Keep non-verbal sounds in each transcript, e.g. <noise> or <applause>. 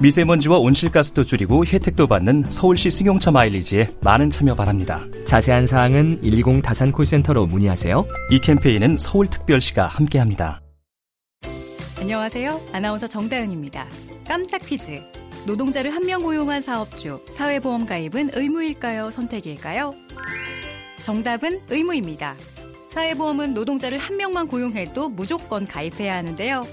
미세먼지와 온실가스도 줄이고 혜택도 받는 서울시 승용차 마일리지에 많은 참여 바랍니다. 자세한 사항은 120 다산 콜센터로 문의하세요. 이 캠페인은 서울특별시가 함께합니다. 안녕하세요. 아나운서 정다은입니다. 깜짝 퀴즈. 노동자를 한 명 고용한 사업주, 사회보험 가입은 의무일까요? 선택일까요? 정답은 의무입니다. 사회보험은 노동자를 한 명만 고용해도 무조건 가입해야 하는데요.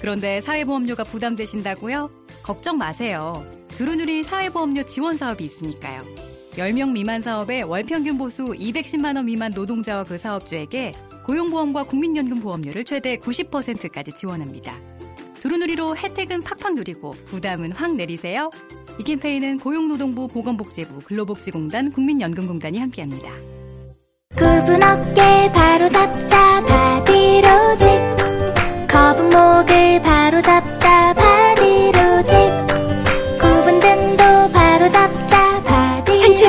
그런데 사회보험료가 부담되신다고요? 걱정 마세요. 두루누리 사회보험료 지원 사업이 있으니까요. 10명 미만 사업에 월 평균 보수 210만원 미만 노동자와 그 사업주에게 고용보험과 국민연금 보험료를 최대 90%까지 지원합니다. 두루누리로 혜택은 팍팍 누리고 부담은 확 내리세요. 이 캠페인은 고용노동부 보건복지부 근로복지공단 국민연금공단이 함께합니다. 굽은 어깨 바로 잡자 바디로직 거북목을 바로 잡자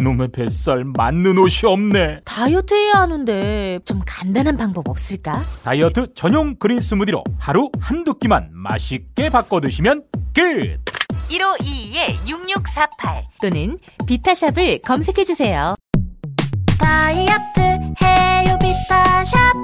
이놈의 뱃살 맞는 옷이 없네. 다이어트 해야 하는데 좀 간단한 방법 없을까? 다이어트 전용 그린 스무디로 하루 한두 끼만 맛있게 바꿔 드시면 끝. 1522-6648 또는 비타샵을 검색해주세요. 다이어트 해요 비타샵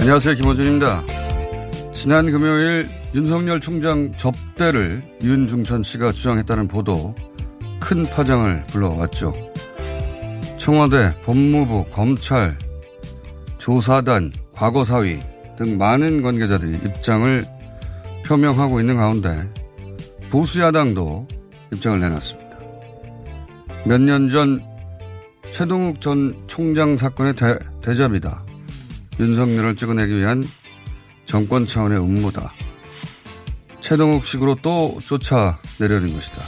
안녕하세요. 김호준입니다. 지난 금요일 윤석열 총장 접대를 윤중천 씨가 주장했다는 보도 큰 파장을 불러왔죠. 청와대, 법무부, 검찰, 조사단, 과거사위 등 많은 관계자들이 입장을 표명하고 있는 가운데 보수야당도 입장을 내놨습니다. 몇 년 전 최동욱 전 총장 사건의 대, 대잡이다. 윤석열을 찍어내기 위한 정권 차원의 음모다. 최동욱식으로 또 쫓아내려는 것이다.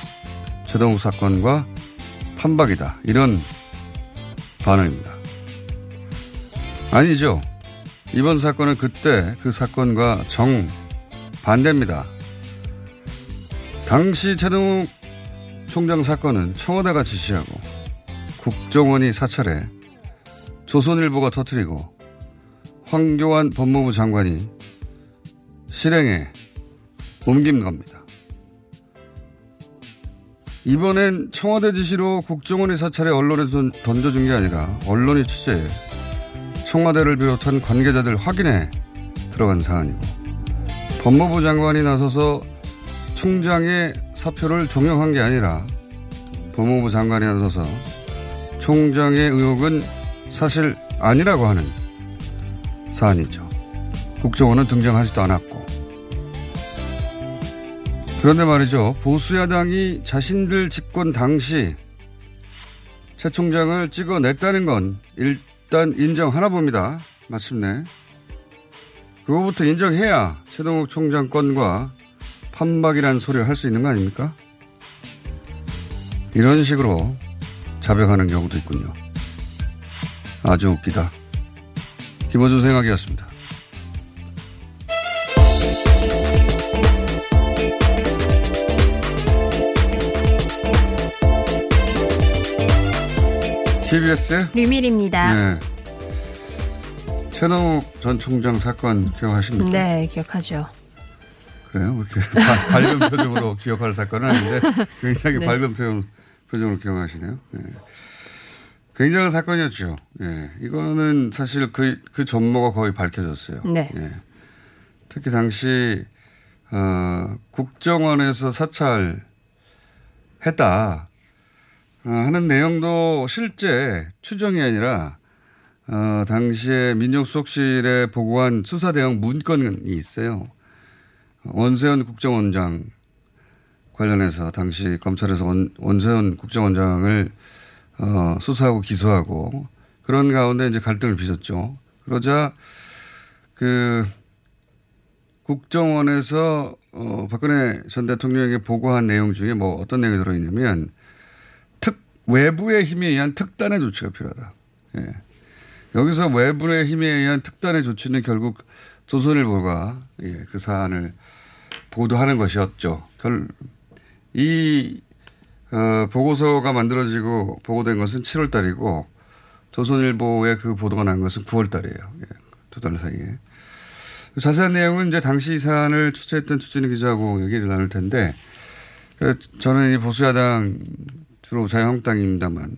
최동욱 사건과 판박이다. 이런 반응입니다. 아니죠. 이번 사건은 그때 그 사건과 정 반대입니다. 당시 최동욱 총장 사건은 청와대가 지시하고 국정원이 사찰해 조선일보가 터뜨리고 황교안 법무부 장관이 실행에 옮긴 겁니다. 이번엔 청와대 지시로 국정원의 사찰에 언론에 던져준 게 아니라 언론이 취재해 청와대를 비롯한 관계자들 확인에 들어간 사안이고 법무부 장관이 나서서 총장의 사표를 종용한 게 아니라 법무부 장관이 나서서 총장의 의혹은 사실 아니라고 하는 사안이죠. 국정원은 등장하지도 않았고. 그런데 말이죠. 보수야당이 자신들 집권 당시 최 총장을 찍어냈다는 건 일단 인정하나 봅니다. 마침내. 그거부터 인정해야 최동욱 총장 건과 판박이라는 소리를 할 수 있는 거 아닙니까? 이런 식으로 자백하는 경우도 있군요. 아주 웃기다. 김호준 생각이었습니다. TBS 류밀입니다. 네. 최동욱 전 총장 사건 기억하십니까? 네, 기억하죠. 그래요? 이렇게 바- 밝은 표정으로 기억할 사건은 아닌데 <laughs> 굉장히 네. 밝은 표정, 표정으로 기억하시네요. 네. 굉장한 사건이었죠. 예. 이거는 사실 그, 그 전모가 거의 밝혀졌어요. 네. 예. 특히 당시, 어, 국정원에서 사찰했다. 어, 하는 내용도 실제 추정이 아니라, 어, 당시에 민정수석실에 보고한 수사 대응 문건이 있어요. 원세현 국정원장 관련해서 당시 검찰에서 원, 원세현 국정원장을 어, 수사하고 기소하고 그런 가운데 이제 갈등을 빚었죠. 그러자 그 국정원에서 어, 박근혜 전 대통령에게 보고한 내용 중에 뭐 어떤 내용이 들어있냐면 특 외부의 힘에 의한 특단의 조치가 필요하다. 예. 여기서 외부의 힘에 의한 특단의 조치는 결국 조선일보가 예, 그 사안을 보도하는 것이었죠. 결, 이 어, 보고서가 만들어지고 보고된 것은 7월 달이고 조선일보에 그 보도가 난 것은 9월 달이에요. 예, 두달 사이에. 자세한 내용은 이제 당시 이 사안을 취재했던 추진희 기자하고 얘기를 나눌 텐데 그 저는 이 보수야당 주로 자유한국당입니다만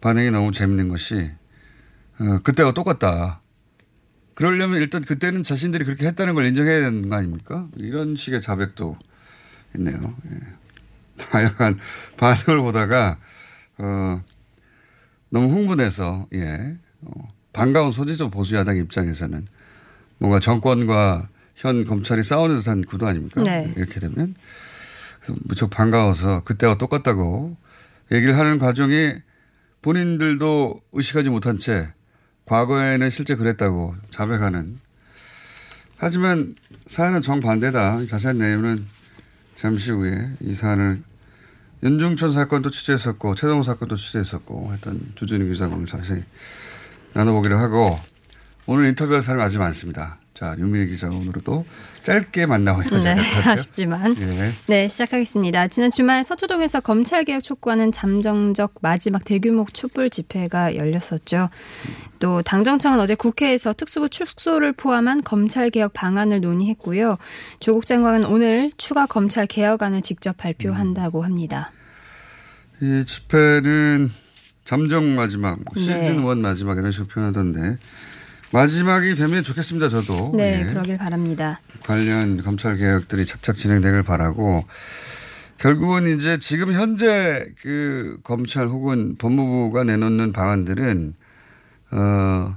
반응이 너무 재밌는 것이 어, 그때가 똑같다. 그러려면 일단 그때는 자신들이 그렇게 했다는 걸 인정해야 되는 거 아닙니까? 이런 식의 자백도 있네요. 예. 다양한 반응을 보다가 어, 너무 흥분해서 예 어, 반가운 소지죠 보수 야당 입장에서는 뭔가 정권과 현 검찰이 싸우는 듯한 구도 아닙니까? 네. 이렇게 되면 그래서 무척 반가워서 그때와 똑같다고 얘기를 하는 과정이 본인들도 의식하지 못한 채 과거에는 실제 그랬다고 자백하는 하지만 사안은 정반대다. 자세한 내용은 잠시 후에 이 사안을 윤중천 사건도 취재했었고 최동호 사건도 취재했었고 했던 기자하고 오늘 자세히 나눠보기로 하고 오늘 인터뷰할 사람이 아주 많습니다. 자 유민희 기자 오늘도 짧게 만나고 네, 아쉽지만. 예. 네, 시작하겠습니다. 지난 주말 서초동에서 검찰개혁 촉구하는 잠정적 마지막 대규모 촛불 집회가 열렸었죠. 또 당정청은 어제 국회에서 특수부 축소를 포함한 검찰개혁 방안을 논의했고요. 조국 장관은 오늘 추가 검찰 개혁안을 직접 발표한다고 합니다. 이 집회는 잠정 마지막, 뭐 네. 시즌 원 마지막 이런 식으로 표현하던데 마지막이 되면 좋겠습니다. 저도 네, 예. 그러길 바랍니다. 관련 검찰 개혁들이 착착 진행되길 바라고 결국은 이제 지금 현재 그 검찰 혹은 법무부가 내놓는 방안들은 어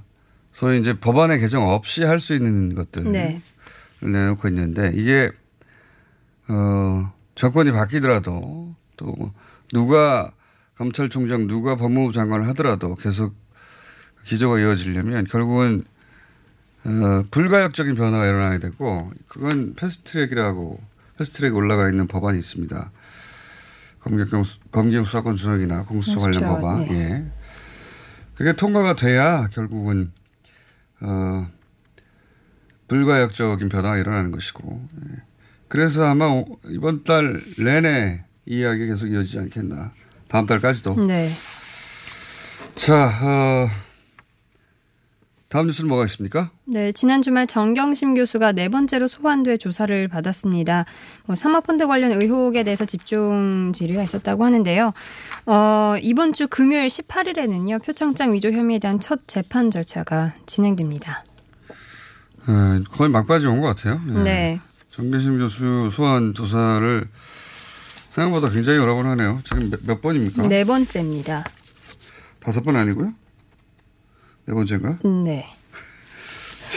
소위 이제 법안의 개정 없이 할 수 있는 것들을 네. 내놓고 있는데 이게 어 정권이 바뀌더라도 또 누가 검찰총장 누가 법무부 장관을 하더라도 계속 기조가 이어지려면 결국은 어, 불가역적인 변화가 일어나야 되고 그건 패스트트랙이라고 패스트트랙에 올라가 있는 법안이 있습니다. 검경, 검경 수사권 조정이나 공수처 관련 법안. 네. 예. 그게 통과가 돼야 결국은 어, 불가역적인 변화가 일어나는 것이고. 예. 그래서 아마 오- 이번 달 내내 이 이야기 계속 이어지지 않겠나. 다음 달까지도. 네. 자, 어, 다음 뉴스는 뭐가 있습니까? 네, 지난 주말 정경심 교수가 네 번째로 소환돼 조사를 받았습니다. 뭐 사모펀드 관련 의혹에 대해서 집중 질의가 있었다고 하는데요. 어, 이번 주 금요일 18일에는요, 표창장 위조 혐의에 대한 첫 재판 절차가 진행됩니다. 예, 거의 막바지 온 것 같아요. 예. 네. 정계심 교수 소환 조사를 생각보다 굉장히 여러 번 하네요. 지금 몇, 몇 번입니까? 네 번째입니다. 다섯 번 아니고요? 네 번째인가? <laughs> 네.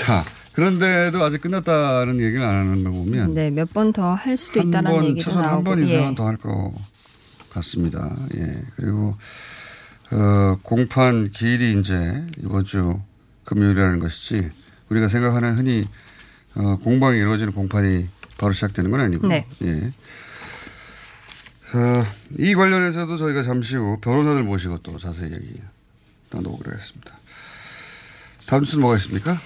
자, 그런데도 아직 끝났다는 얘기를 안 하는 걸 보면 네, 몇 번 더 할 수도 번, 얘기도 최소한 나오고. 한번 이상은 예. 더할 것 같습니다. 예. 그리고, 어, 공판 기일이 이제 이번 주 금요일이라는 것이지 우리가 생각하는 흔히 어, 공방이 이루어지는 공판이 바로 시작되는 건 아니고. 네. 예. 어, 이 관련해서도 저희가 잠시 후 변호사들 모시고 또 자세히 얘기 나눠보기로 했습니다. 다음 주는 뭐가 있습니까?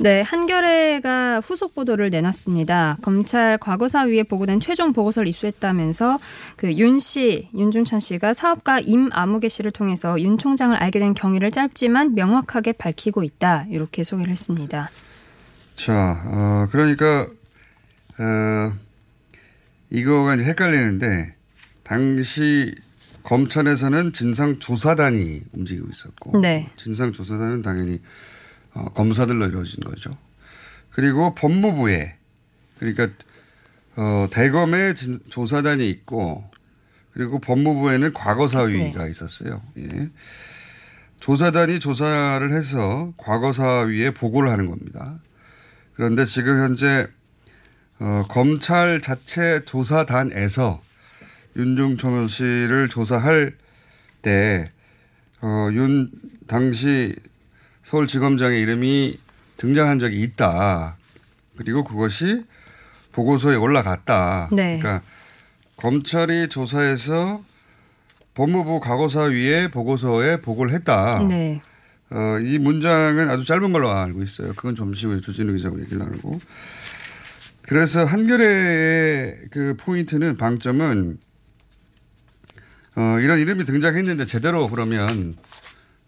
네, 한겨레가 후속 보도를 내놨습니다. 검찰 과거사위에 보고된 최종 보고서를 입수했다면서 그 윤 씨, 윤중천 씨가 사업가 임아무개 씨를 통해서 윤 총장을 알게 된 경위를 짧지만 명확하게 밝히고 있다. 이렇게 소개를 했습니다. 자, 어, 그러니까, 어, 이거가 이제 헷갈리는데, 당시 검찰에서는 진상조사단이 움직이고 있었고, 네. 진상조사단은 당연히 어, 검사들로 이루어진 거죠. 그리고 법무부에, 그러니까, 어, 대검에 진- 조사단이 있고, 그리고 법무부에는 과거사위가 있었어요. 예. 조사단이 조사를 해서 과거사위에 보고를 하는 겁니다. 그런데 지금 현재 어, 검찰 자체 조사단에서 윤중천 씨를 조사할 때, 어, 윤 당시 서울지검장의 이름이 등장한 적이 있다. 그리고 그것이 보고서에 올라갔다. 네. 그러니까 검찰이 조사해서 법무부 과거사위에 보고서에 보고를 했다. 네. 어, 이 문장은 아주 짧은 걸로 알고 있어요. 그건 잠시 후에 주진우 기자하고 얘기를 나누고. 그래서 한겨레의 그 포인트는 방점은 어, 이런 이름이 등장했는데 제대로 그러면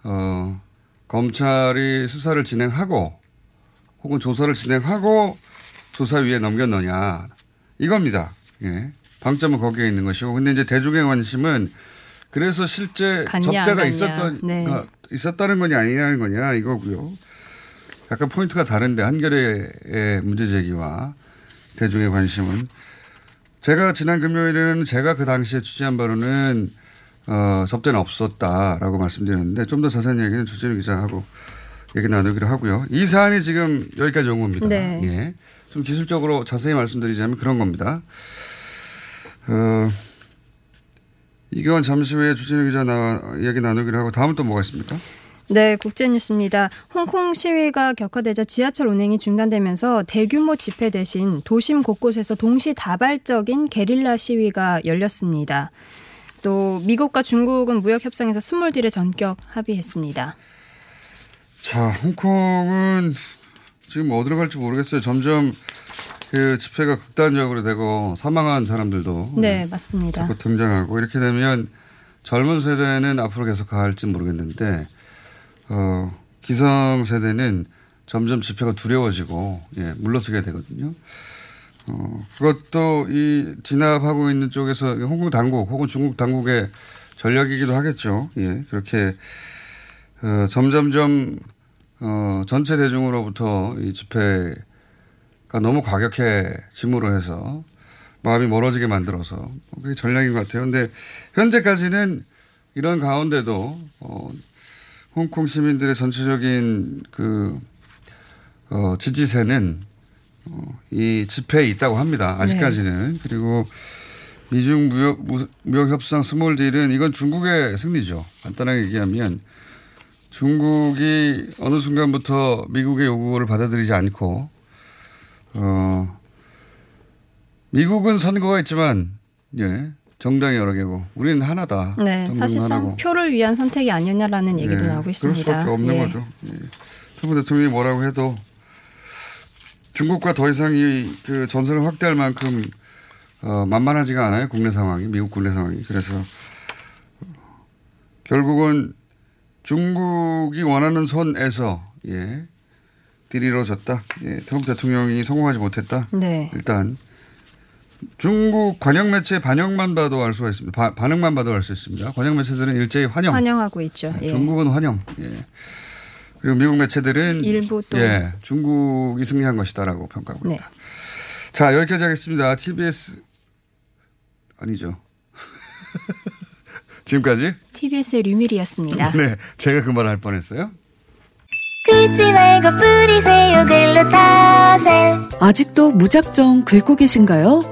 어, 검찰이 수사를 진행하고 혹은 조사를 진행하고 조사위에 넘겼느냐 이겁니다. 예. 방점은 거기에 있는 것이고 근데 이제 대중의 관심은 그래서 실제 접대가. 있었던 네. 가- 있었다는 거냐 아니냐는 거냐 이거고요. 약간 포인트가 다른데 한겨레의 문제 제기와 대중의 관심은 제가 지난 금요일에는 제가 그 당시에 취재한 바로는 어, 접대는 없었다라고 말씀드렸는데 좀 더 자세한 얘기는 주진우 기자하고 얘기 나누기로 하고요. 이 사안이 지금 여기까지 온 겁니다. 네. 예. 좀 기술적으로 자세히 말씀드리자면 그런 겁니다. 어, 이건 잠시 후에 주진우 기자와 얘기 나누기로 하고 다음은 또 뭐가 있습니까? 네, 국제뉴스입니다. 홍콩 시위가 격화되자 지하철 운행이 중단되면서 대규모 집회 대신 도심 곳곳에서 동시다발적인 게릴라 시위가 열렸습니다. 또 미국과 중국은 무역 협상에서 small deal에 전격 합의했습니다. 자, 홍콩은 지금 어디로 갈지 모르겠어요. 점점 그 집회가 극단적으로 되고 사망한 사람들도 네, 맞습니다. 자꾸 등장하고 이렇게 되면 젊은 세대는 앞으로 계속 갈지 모르겠는데 어, 기성 세대는 점점 집회가 두려워지고 예, 물러서게 되거든요. 어, 그것도 이 진압하고 있는 쪽에서 홍콩 당국 혹은 중국 당국의 전략이기도 하겠죠. 예, 그렇게 어, 점점점 어, 전체 대중으로부터 이 집회가 너무 과격해짐으로 해서 마음이 멀어지게 만들어서 그게 전략인 것 같아요. 근데 현재까지는 이런 가운데도 어, 홍콩 시민들의 전체적인 그 어, 지지세는 어, 이 집회에 있다고 합니다. 아직까지는 그리고 미중 무역 무- 무역 협상 small deal은 이건 중국의 승리죠. 간단하게 얘기하면 중국이 어느 순간부터 미국의 요구를 받아들이지 않고 어 미국은 선거가 있지만 예 정당이 여러 개고 우리는 하나다. 네, 사실상 하나고. 표를 위한 선택이 아니냐라는 얘기도 예, 나오고 있습니다. 그럴 수밖에 없는 예. 거죠. 예. 트럼프 대통령이 뭐라고 해도 중국과 더 이상 이그 전선을 확대할 만큼 어, 만만하지가 않아요. 국내 상황이 미국 국내 상황이 그래서 어, 결국은 중국이 원하는 선에서 예 딜이 이루어졌다. 예, 트럼프 대통령이 성공하지 못했다. 네. 일단 중국 관영 매체 반영만 봐도 알 수가 있습니다. 바- 반응만 봐도 알 수 있습니다. 관영 매체들은 일제히 환영. 환영하고 있죠. 예. 중국은 환영. 예. 그리고 미국 매체들은 일부 또. 예, 중국이 승리한 것이다라고 평가하고 네. 있다. 자 여기까지 하겠습니다. TBS 아니죠. <laughs> 지금까지 TBS의 류밀이었습니다. 네 제가 그 말을 할 뻔했어요. 긁지 말고 뿌리세요 글루타셀 아직도 무작정 긁고 계신가요?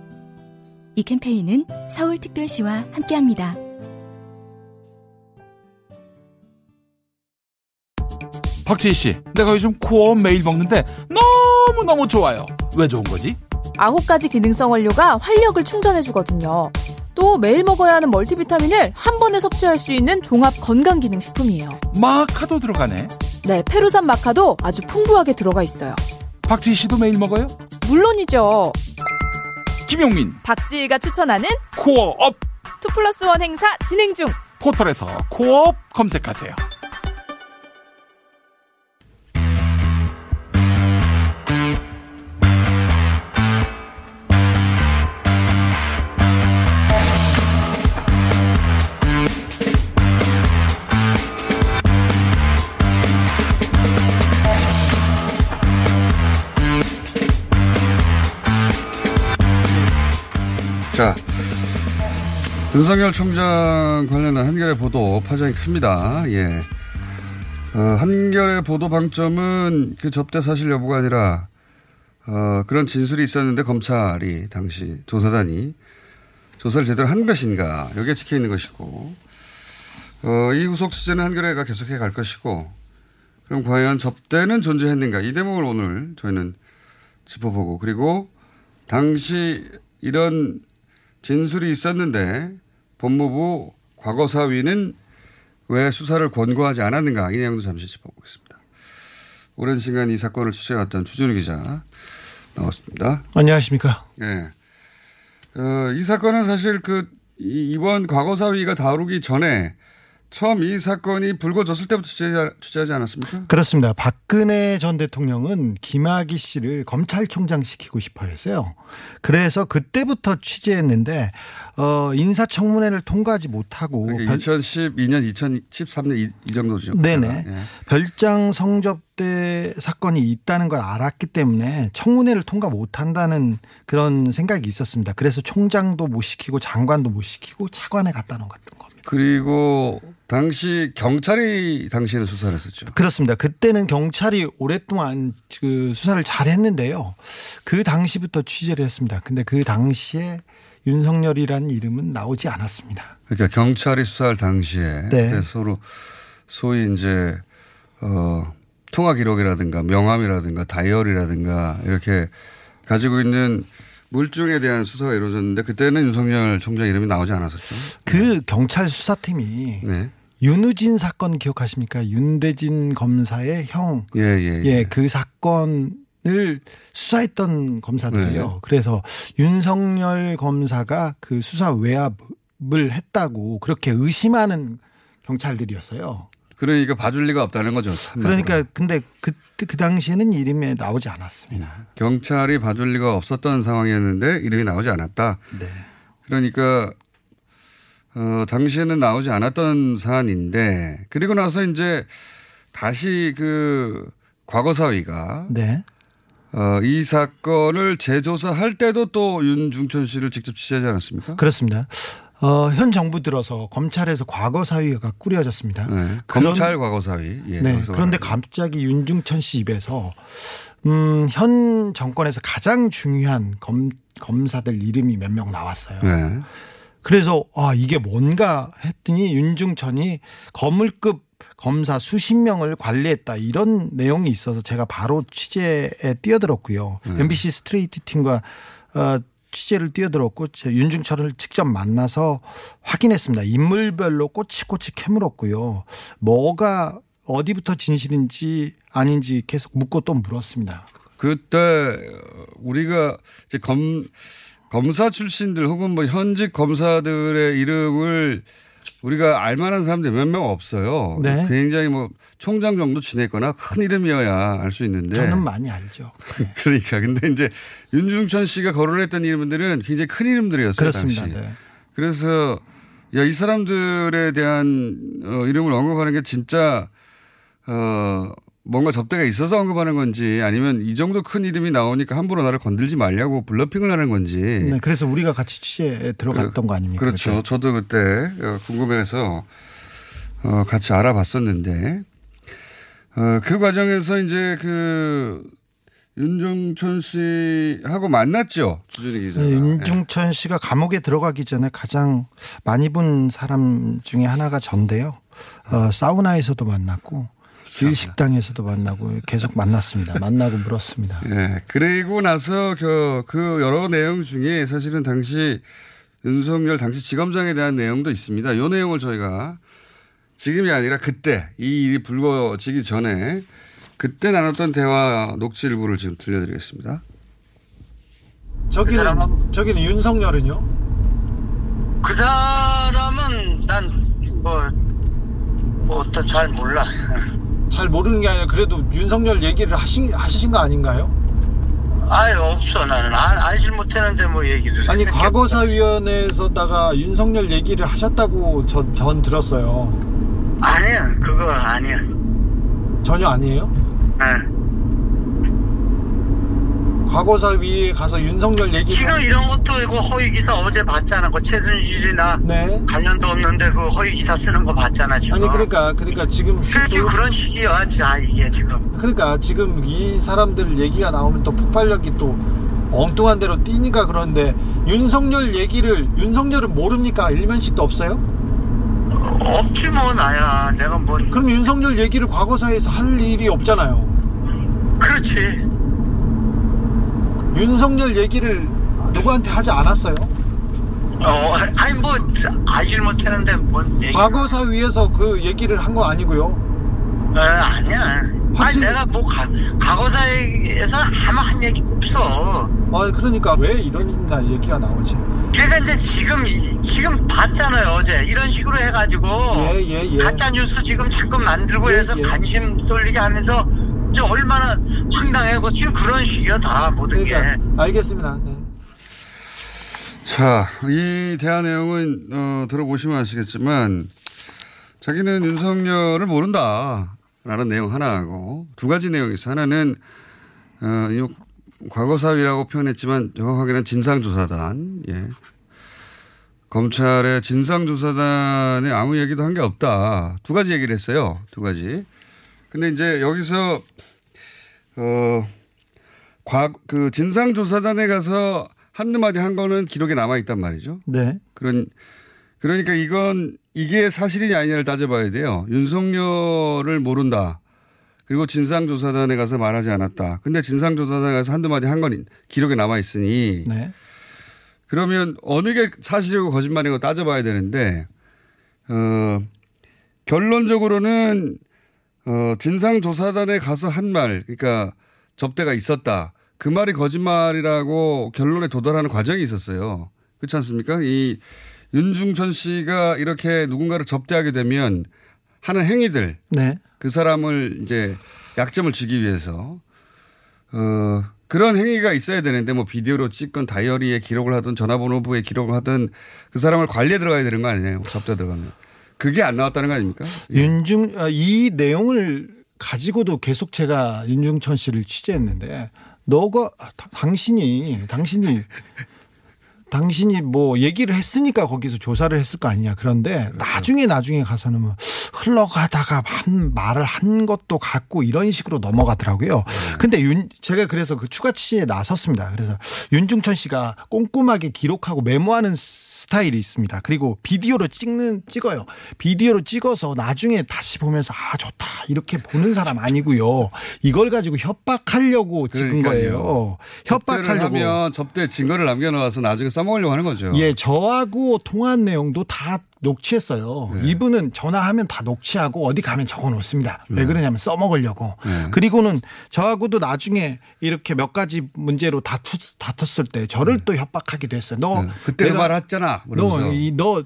이 캠페인은 서울특별시와 함께합니다. 박지희 씨, 내가 요즘 코어 매일 먹는데 너무너무 좋아요. 왜 좋은 거지? 아홉 가지 기능성 원료가 활력을 충전해주거든요. 또 매일 먹어야 하는 멀티비타민을 한 번에 섭취할 수 있는 종합 건강기능식품이에요. 마카도 들어가네. 네, 페루산 마카도 아주 풍부하게 들어가 있어요. 박지희 씨도 매일 먹어요? 물론이죠. 김용민, 박지희가 추천하는 코어업 two plus one 행사 진행 중. 포털에서 코어업 검색하세요. 자, 윤석열 총장 관련한 한겨레 보도 파장이 큽니다. 예. 어, 한겨레 보도 방점은 그 접대 사실 여부가 아니라 어, 그런 진술이 있었는데 검찰이 당시 조사단이 조사를 제대로 한 것인가 여기에 찍혀 있는 것이고 어, 이 후속 취재는 한겨레가 계속해 갈 것이고 그럼 과연 접대는 존재했는가 이 대목을 오늘 저희는 짚어보고 그리고 당시 이런 진술이 있었는데 법무부 과거사위는 왜 수사를 권고하지 않았는가 이 내용도 잠시 짚어보겠습니다. 오랜 시간 이 사건을 취재해왔던 추준우 기자 나왔습니다. 안녕하십니까. 네. 어, 이 사건은 사실 그 이- 이번 과거사위가 다루기 전에 처음 이 사건이 불거졌을 때부터 취재, 취재하 지 않았습니까? 그렇습니다. 박근혜 전 대통령은 김학의 씨를 검찰총장 시키고 싶어 했어요. 그래서 그때부터 취재했는데 어 인사청문회를 통과하지 못하고 별- 2012년, 2013년 이, 이 정도죠. 네네. 예. 별장 성접대 사건이 있다는 걸 알았기 때문에 청문회를 통과 못한다는 그런 생각이 있었습니다. 그래서 총장도 못 시키고 장관도 못 시키고 차관에 갖다 놓았던 겁니다. 그리고 당시 경찰이 당시에는 수사를 했었죠. 그렇습니다. 그때는 경찰이 오랫동안 그 수사를 잘 했는데요. 그 당시부터 취재를 했습니다. 근데 그 당시에 윤석열이라는 이름은 나오지 않았습니다. 그러니까 경찰이 수사할 당시에 네. 서로 소위 이제 어 통화 기록이라든가 명함이라든가 다이어리라든가 이렇게 가지고 있는 물증에 대한 수사가 이루어졌는데 그때는 윤석열 총장 이름이 나오지 않았었죠. 그 경찰 수사팀이 네. 윤우진 사건 기억하십니까? 윤대진 검사의 형. 예, 예, 예, 그 사건을 수사했던 검사들이요. 네. 그래서 윤석열 검사가 그 수사 외압을 했다고 그렇게 의심하는 경찰들이었어요. 그러니까 봐줄 리가 없다는 거죠. 그러니까 근데 그, 그 당시에는 이름에 나오지 않았습니다. 경찰이 봐줄 리가 없었던 상황이었는데 이름이 나오지 않았다. 네. 그러니까 어, 당시에는 나오지 않았던 사안인데 그리고 나서 이제 다시 그 과거사위가 네. 어, 이 사건을 재조사할 때도 또 윤중천 씨를 직접 취재하지 않았습니까? 그렇습니다. 어, 현 정부 들어서 검찰에서 과거사위가 꾸려졌습니다. 네, 검찰 과거사위. 예, 네. 그런데 갑자기 윤중천 씨 입에서 음, 현 정권에서 가장 중요한 검, 검사들 이름이 몇 명 나왔어요. 네. 그래서 아 이게 뭔가 했더니 윤중천이 거물급 검사 수십 명을 관리했다 이런 내용이 있어서 제가 바로 취재에 뛰어들었고요. 네. MBC 스트레이트 팀과 어, 취재를 뛰어들었고 제 윤중천을 직접 만나서 확인했습니다. 인물별로 꼬치꼬치 캐물었고요. 뭐가 어디부터 진실인지 아닌지 계속 묻고 또 물었습니다. 그때 우리가 이제 검 검사 출신들 혹은 뭐 현직 검사들의 이름을 우리가 알만한 사람들 몇 명 없어요. 네. 굉장히 뭐 총장 정도 지냈거나 큰 이름이어야 알 수 있는데. 저는 많이 알죠. <laughs> 그러니까 근데 이제 윤중천 씨가 거론했던 이름들은 굉장히 큰 이름들이었어요. 그렇습니다. 당시. 네. 그래서 야 이 사람들에 대한 어, 이름을 언급하는 게 진짜 어 뭔가 접대가 있어서 언급하는 건지 아니면 이 정도 큰 이름이 나오니까 함부로 나를 건들지 말라고 블러핑을 하는 건지. 네, 그래서 우리가 같이 취재에 들어갔던 거 아닙니까? 그렇죠. 저도 그때 어, 궁금해서 어, 같이 알아봤었는데 어, 그 과정에서 이제 그 윤종천 씨하고 만났죠. 주준희 기자가. 네, 윤중천 씨가 감옥에 들어가기 전에 가장 많이 본 사람 중에 하나가 전데요. 어, 사우나에서도 만났고 일식당에서도 만나고 계속 만났습니다. 만나고 물었습니다. 예. 그리고 나서 그, 그 여러 내용 중에 사실은 당시 윤석열 당시 지검장에 대한 내용도 있습니다. 이 내용을 저희가 지금이 아니라 그때 이 일이 불거지기 전에 그때 나눴던 대화 녹취 일부를 지금 들려드리겠습니다. 저기는 저기는 윤석열은요? 그 사람은 난뭐뭐잘 몰라. 잘 모르는 게 아니라 그래도 윤석열 얘기를 하신 하신 거 아닌가요? 아예 없어 나는 안, 알질 못했는데 뭐 얘기를. 아니 과거사위원회에서다가 윤석열 얘기를 하셨다고 저, 전 들었어요. 아니야 그거 아니야. 전혀 아니에요? 네. 과거사 위에 가서 윤석열 얘기 지금 이런 것도 그 허위 기사 어제 봤잖아. 그 최순실이나 네. 관련도 없는데 그 허위 기사 쓰는 거 봤잖아 지금. 아니 그러니까 그러니까 지금 지금 그런 식이야 자 이게 지금. 그러니까 지금 이 사람들 얘기가 나오면 또 폭발력이 또 엉뚱한 대로 뛰니까 그런데 윤석열 얘기를 윤석열은 모릅니까? 일면식도 없어요? 없지 뭐 나야 내가 뭐 그럼 윤석열 얘기를 과거사에서 할 일이 없잖아요. 그렇지. 윤석열 얘기를 누구한테 하지 않았어요? 어 아니 뭐 알질 못했는데 뭔 얘기. 과거사 위에서 그 얘기를 한 거 아니고요. 에 아니야. 아니 내가 뭐 가, 과거사에서 아무 한 얘기 없어. 아 그러니까 왜 이런 나 얘기가 나오지? 걔가 이제 지금 이- 지금 봤잖아요 어제 이런 식으로 해가지고 예, 예, 예. 가짜 뉴스 지금 자꾸 만들고 예, 해서 예. 관심 쏠리게 하면서 저 얼마나 황당해고 지금 그런 식이야 다 모든 게. 그러니까 알겠습니다. 네. 자, 이 대화 내용은, 어, 들어보시면 아시겠지만, 자기는 윤석열을 모른다. 라는 내용 하나하고, 두 가지 내용이 있어. 하나는, 어, 이 과거사위라고 표현했지만, 정확하게는 진상조사단, 예. 검찰의 진상조사단에 아무 얘기도 한 게 없다. 두 가지 얘기를 했어요. 두 가지. 근데 이제 여기서, 어, 과, 그 진상조사단에 가서 한두 마디 한 거는 기록에 남아 있단 말이죠. 네. 그런, 그러니까 이건 이게 사실이냐 아니냐를 따져봐야 돼요. 윤석열을 모른다. 그리고 진상조사단에 가서 말하지 않았다. 근데 진상조사단에 가서 한두 마디 한 건 기록에 남아 있으니. 네. 그러면 어느 게 사실이고 거짓말이고 따져봐야 되는데, 어, 결론적으로는, 어, 진상조사단에 가서 한 말, 그러니까 접대가 있었다. 그 말이 거짓말이라고 결론에 도달하는 과정이 있었어요. 그렇지 않습니까? 이 윤중천 씨가 이렇게 누군가를 접대하게 되면 하는 행위들, 네. 그 사람을 이제 약점을 주기 위해서 어 그런 행위가 있어야 되는데 뭐 비디오로 찍건 다이어리에 기록을 하든 전화번호부에 기록을 하든 그 사람을 관리에 들어가야 되는 거 아니에요? 접대 들어가면. 그게 안 나왔다는 거 아닙니까? 윤중 아, 이 내용을 가지고도 계속 제가 윤중천 씨를 취재했는데 너가 아, 다- 당신이 당신이 당신이 뭐 얘기를 했으니까 거기서 조사를 했을 거 아니냐. 그런데 그렇죠. 나중에 나중에 가서는 뭐 흘러가다가 한 말을 한 것도 같고 이런 식으로 넘어가더라고요. 네. 근데 윤 제가 그래서 그 추가 취재에 나섰습니다. 그래서 윤중천 씨가 꼼꼼하게 기록하고 메모하는 스타일이 있습니다. 그리고 비디오로 찍는 찍어요. 비디오로 찍어서 나중에 다시 보면서 아 좋다 이렇게 보는 사람 아니고요. 이걸 가지고 협박하려고 찍은 거예요. 협박하려고. 하면 접대 증거를 남겨놓아서 나중에 써먹으려고 하는 거죠. 예, 저하고 통화한 내용도 다 녹취했어요. 네. 이분은 전화하면 다 녹취하고 어디 가면 적어 놓습니다. 왜 그러냐면 써먹으려고. 네. 그리고는 저하고도 나중에 이렇게 몇 가지 문제로 다투, 다퉜을 때 저를 또 협박하기도 했어요. 너 네. 그때 그 내가- 말 했잖아. 그러면서. 너, 이, 너,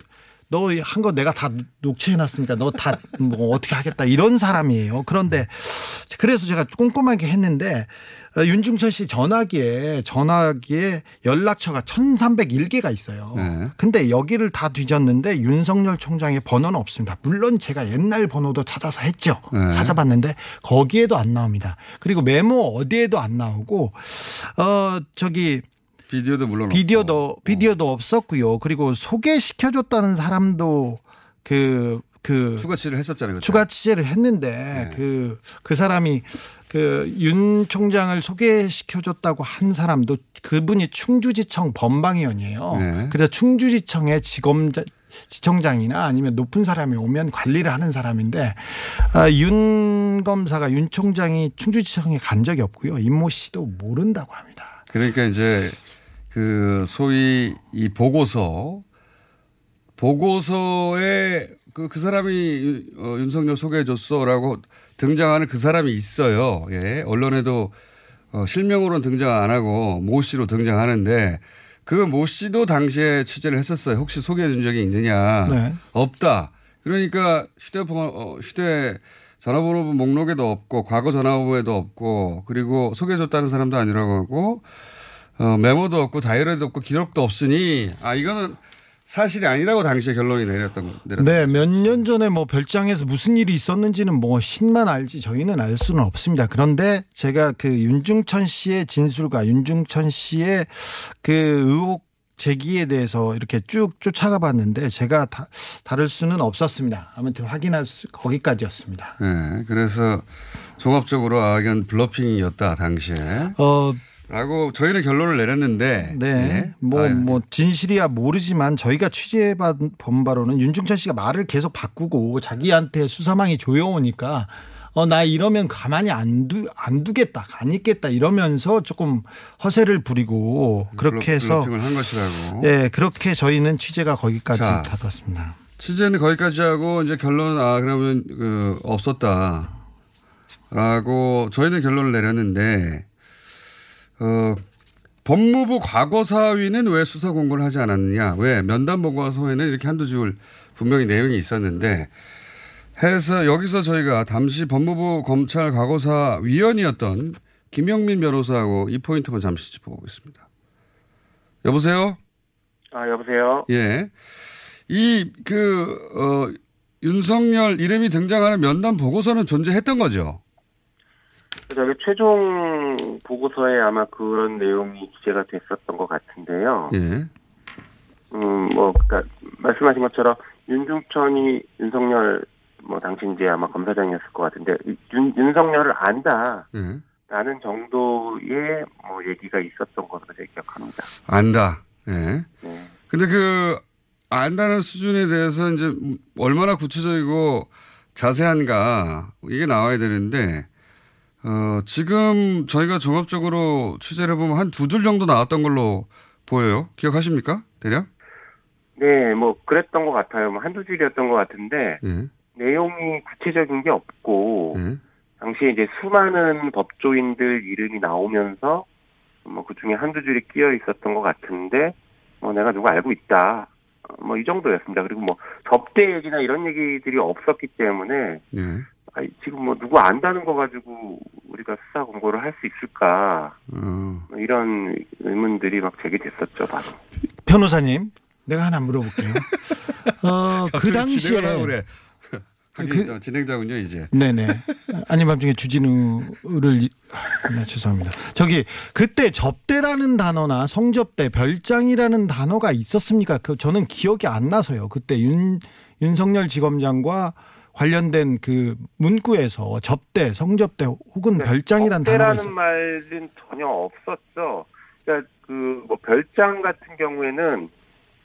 너 한 거 내가 다 녹취해놨으니까 너 다 뭐 어떻게 하겠다 이런 사람이에요. 그런데 그래서 제가 꼼꼼하게 했는데 어, 윤중천 씨 전화기에 전화기에 연락처가 1301개가 있어요. 네. 근데 여기를 다 뒤졌는데 윤석열 총장의 번호는 없습니다. 물론 제가 옛날 번호도 찾아서 했죠. 네. 찾아봤는데 거기에도 안 나옵니다. 그리고 메모 어디에도 안 나오고 어 저기 비디오도 물론 비디오도 비디오도 없었고요. 그리고 소개시켜 줬다는 사람도 그그 추가 취재를 했었잖아요. 그때. 추가 취재를 했는데 그그 사람이 그 윤 총장을 소개시켜줬다고 한 사람도 그분이 충주지청 범방위원이에요. 네. 그래서 충주지청의 지검자 지청장이나 아니면 높은 사람이 오면 관리를 하는 사람인데 아, 윤 검사가 윤 총장이 충주지청에 간 적이 없고요. 임모 씨도 모른다고 합니다. 그러니까 이제 그 소위 이 보고서 보고서에 그, 그 사람이 윤- 어, 윤석열 소개해줬어라고 등장하는 그 사람이 있어요. 예. 언론에도 어, 실명으로는 등장 안 하고 모 씨로 등장하는데 그 모 씨도 당시에 취재를 했었어요. 혹시 소개해 준 적이 있느냐. 네. 없다. 그러니까 휴대폰, 어, 휴대 전화번호 목록에도 없고 과거 전화번호에도 없고 그리고 소개해 줬다는 사람도 아니라고 하고 어, 메모도 없고 다이어리도 없고 기록도 없으니 아 이거는 사실이 아니라고 당시에 결론이 내렸던 거. 내렸던 네, 몇 년 전에 뭐 별장에서 무슨 일이 있었는지는 뭐 신만 알지 저희는 알 수는 없습니다. 그런데 제가 그 윤중천 씨의 진술과 윤중천 씨의 그 의혹 제기에 대해서 이렇게 쭉 쫓아가 봤는데 제가 다, 다를 수는 없었습니다. 아무튼 확인할 수, 거기까지였습니다. 네, 그래서 종합적으로 아 이건 블러핑이었다 당시에. 어. 라고 저희는 결론을 내렸는데. 네. 예. 뭐, 아유. 뭐, 진실이야 모르지만 저희가 취재본 바로는 윤중천 씨가 말을 계속 바꾸고 자기한테 수사망이 조여오니까 어, 나 이러면 가만히 안, 두, 안 두겠다, 안 있겠다 이러면서 조금 허세를 부리고 그렇게 해서 블러핑을 한 것이라고. 예, 그렇게 저희는 취재가 거기까지 자. 닫았습니다. 취재는 거기까지 하고 이제 결론은 아 그러면 그 없었다 라고 저희는 결론을 내렸는데 어 법무부 과거사위는 왜 수사 공고를 하지 않았느냐 왜 면담 보고서에는 이렇게 한두 줄 분명히 내용이 있었는데 해서 여기서 저희가 당시 법무부 검찰 과거사 위원이었던 김영민 변호사하고 이 포인트만 잠시 짚어보겠습니다. 여보세요? 아, 여보세요? 예. 이, 그, 어, 윤석열 이름이 등장하는 면담 보고서는 존재했던 거죠. 저기 최종 보고서에 아마 그런 내용이 기재가 됐었던 것 같은데요. 예. 음, 뭐, 그니까, 말씀하신 것처럼, 윤중천이 윤석열, 뭐, 당시 이제 아마 검사장이었을 것 같은데, 윤, 윤석열을 안다. 예. 라는 정도의 뭐 얘기가 있었던 것으로 제가 기억합니다. 안다. 예. 네. 근데 그, 안다는 수준에 대해서 이제 얼마나 구체적이고 자세한가, 이게 나와야 되는데, 어, 지금 저희가 종합적으로 취재를 해보면 한 두 줄 정도 나왔던 걸로 보여요. 기억하십니까? 대략? 네, 뭐, 그랬던 것 같아요. 뭐, 한두 줄이었던 것 같은데, 예. 내용이 구체적인 게 없고, 예. 당시에 이제 수많은 법조인들 이름이 나오면서, 뭐, 그 중에 한두 줄이 끼어 있었던 것 같은데, 뭐, 내가 누구 알고 있다. 어, 뭐, 이 정도였습니다. 그리고 뭐, 접대 얘기나 이런 얘기들이 없었기 때문에, 예. 아니, 지금 뭐, 누구 안다는 거 가지고 우리가 수사 공고를 할 수 있을까. 어. 뭐 이런 의문들이 막 제기됐었죠, 바로. 변호사님, 내가 하나 물어볼게요. 어, <laughs> 그 당시에 그래. 그, 진행자군요 이제. 네네. 아닌 밤중에 주진우를 네, 죄송합니다. 저기 그때 접대라는 단어나 성접대, 별장이라는 단어가 있었습니까? 그 저는 기억이 안 나서요. 그때 윤 윤석열 지검장과 관련된 그 문구에서 접대, 성접대 혹은 네, 별장이라는 단어가 있어요. 말은 전혀 없었죠. 그러니까 그 뭐 별장 같은 경우에는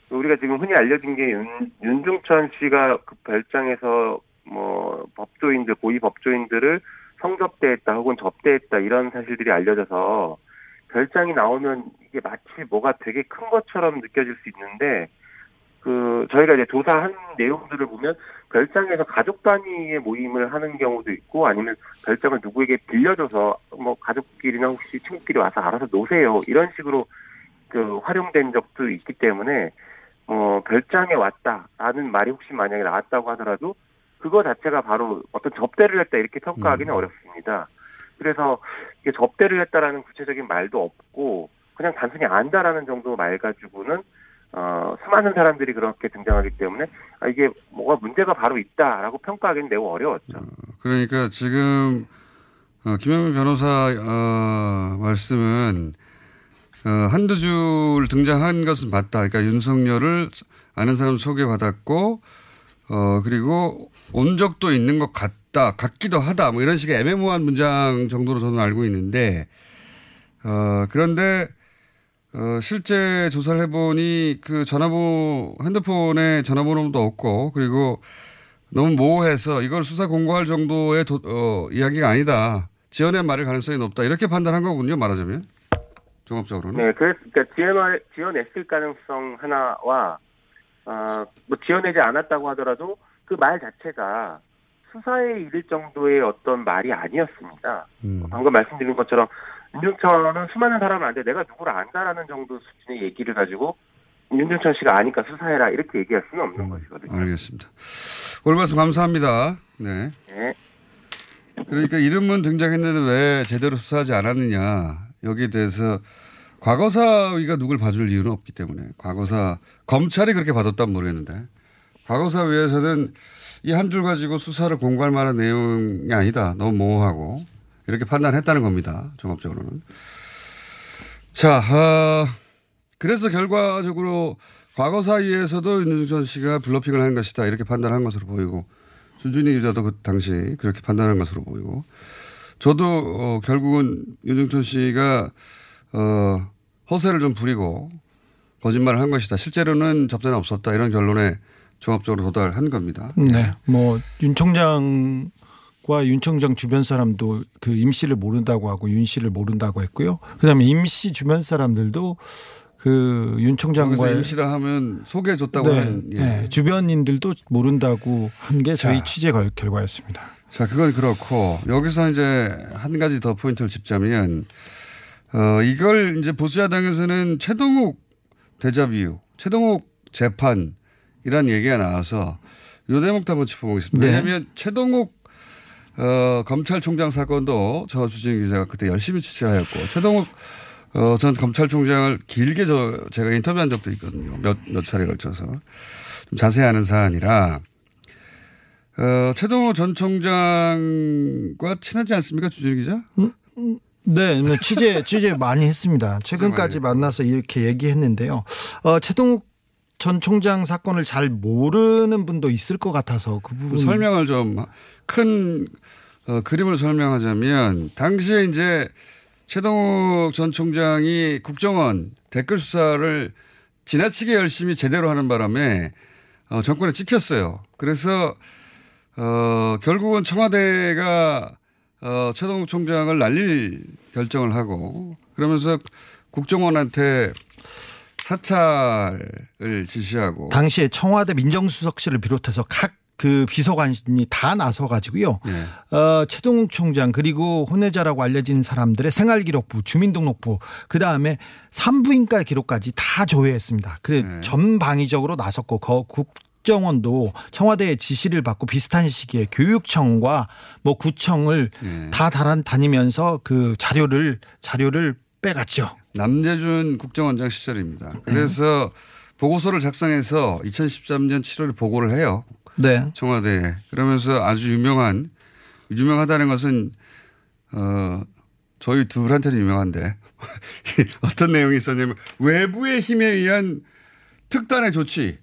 우리가 지금 흔히 알려진 게 윤, 윤중천 씨가 그 별장에서 뭐 법조인들 고위 법조인들을 성접대했다 혹은 접대했다 이런 사실들이 알려져서 별장이 나오면 이게 마치 뭐가 되게 큰 것처럼 느껴질 수 있는데 그 저희가 이제 조사한 내용들을 보면 별장에서 가족 단위의 모임을 하는 경우도 있고 아니면 별장을 누구에게 빌려줘서 뭐 가족끼리나 혹시 친구끼리 와서 알아서 노세요 이런 식으로 그 활용된 적도 있기 때문에 어 별장에 왔다라는 말이 혹시 만약에 나왔다고 하더라도 그거 자체가 바로 어떤 접대를 했다 이렇게 평가하기는 음. 어렵습니다. 그래서 이게 접대를 했다라는 구체적인 말도 없고 그냥 단순히 안다라는 정도 말 가지고는 어, 수많은 사람들이 그렇게 등장하기 때문에 아, 이게 뭐가 문제가 바로 있다라고 평가하기는 매우 어려웠죠. 어, 그러니까 지금 어, 김현민 변호사 어, 말씀은 어, 한두 줄 등장한 것은 맞다. 그러니까 윤석열을 아는 사람 소개받았고 어, 그리고 온 적도 있는 것 같다, 같기도 하다, 뭐 이런 식의 애매모호한 문장 정도로 저는 알고 있는데, 어, 그런데, 어, 실제 조사를 해보니 그 전화번호, 핸드폰에 전화번호도 없고, 그리고 너무 모호해서 이걸 수사 공고할 정도의 도, 어, 이야기가 아니다. 지연의 말일 가능성이 높다. 이렇게 판단한 거군요, 말하자면. 종합적으로는. 네, 그러니까 지연, 지연했을 가능성 하나와 아, 뭐 지어내지 않았다고 하더라도 그 말 자체가 수사에 이를 정도의 어떤 말이 아니었습니다. 음. 방금 말씀드린 것처럼 윤중천은 수많은 사람한테 내가 누구를 안다라는 정도 수준의 얘기를 가지고 윤중천 씨가 아니까 수사해라 이렇게 얘기할 수는 없는 음, 것이거든요. 알겠습니다. 오늘 말씀 감사합니다. 네. 네. 그러니까 이름은 등장했는데 왜 제대로 수사하지 않았느냐 여기에 대해서 과거사위가 누굴 봐줄 이유는 없기 때문에 과거사 검찰이 그렇게 봐뒀다면 모르겠는데 과거사위에서는 이 한 줄 가지고 수사를 공고할 만한 내용이 아니다. 너무 모호하고 이렇게 판단했다는 겁니다. 종합적으로는. 자, 어, 그래서 결과적으로 과거사위에서도 윤중천 씨가 블러핑을 한 것이다. 이렇게 판단한 것으로 보이고 주준희 기자도 그 당시 그렇게 판단한 것으로 보이고 저도 어, 결국은 윤중천 씨가 어, 허세를 좀 부리고 거짓말을 한 것이다. 실제로는 접대는 없었다. 이런 결론에 종합적으로 도달한 겁니다. 네. 뭐, 윤 총장 과윤 총장 주변 사람도 그 임 씨를 모른다고 하고 윤 씨를 모른다고 했고요. 그 다음에 임씨 주변 사람들도 그윤 총장과 임 씨라 하면 소개해 줬다고 네, 하는 예. 네. 주변인들도 모른다고 한 게 저희 자, 취재 결과였습니다. 자, 그건 그렇고 여기서 이제 한 가지 더 포인트를 짚자면 어, 이걸 이제 보수야당에서는 최동욱 대자뷰, 최동욱 재판 이란 얘기가 나와서 요 대목도 한번 짚어보겠습니다. 네. 왜냐하면 최동욱 어, 검찰총장 사건도 저 주진 기자가 그때 열심히 취재하였고 최동욱 어, 전 검찰총장을 길게 저 제가 인터뷰한 적도 있거든요. 몇, 몇 차례 걸쳐서. 좀 자세히 아는 사안이라 어, 최동욱 전 총장과 친하지 않습니까? 주진 기자? 음, 음. 네, 네, 취재, 취재 많이 했습니다. <laughs> 최근까지 만나서 이렇게 얘기했는데요. 어, 최동욱 전 총장 사건을 잘 모르는 분도 있을 것 같아서 그 부분. 설명을 좀 큰 어, 그림을 설명하자면 당시에 이제 최동욱 전 총장이 국정원 댓글 수사를 지나치게 열심히 제대로 하는 바람에 어, 정권에 찍혔어요. 그래서 어, 결국은 청와대가 어, 최동욱 총장을 날릴 결정을 하고 그러면서 국정원한테 사찰을 지시하고 당시에 청와대 민정수석실을 비롯해서 각 그 비서관이 다 나서 가지고요. 네. 어, 최동욱 총장 그리고 혼외자라고 알려진 사람들의 생활기록부, 주민등록부, 그 다음에 산부인과 기록까지 다 조회했습니다. 그래 네. 전방위적으로 나섰고 거, 국, 국정원도 청와대의 지시를 받고 비슷한 시기에 교육청과 뭐 구청을 네. 다 다니면서 그 자료를 자료를 빼갔죠. 남재준 국정원장 시절입니다. 그래서 네. 보고서를 작성해서 2013년 7월에 보고를 해요. 네. 청와대에. 그러면서 아주 유명한, 유명하다는 것은, 어, 저희 둘한테는 유명한데, <laughs> 어떤 내용이 있었냐면, 외부의 힘에 의한 특단의 조치.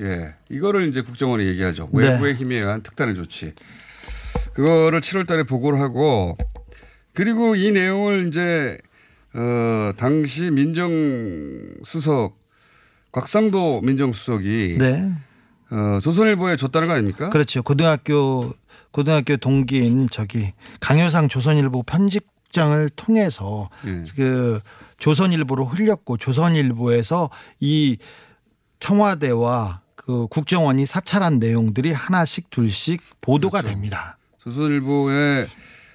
예. 이거를 이제 국정원이 얘기하죠. 네. 외부의 힘에 의한 특단의 조치. 그거를 7월 달에 보고를 하고, 그리고 이 내용을 이제, 어, 당시 민정수석, 곽상도 민정수석이, 네. 어, 조선일보에 줬다는 거 아닙니까? 그렇죠. 고등학교 고등학교 동기인 저기 강효상 조선일보 편집장을 통해서 예. 그 조선일보로 흘렸고 조선일보에서 이 청와대와 그 국정원이 사찰한 내용들이 하나씩 둘씩 보도가 그렇죠. 됩니다. 조선일보의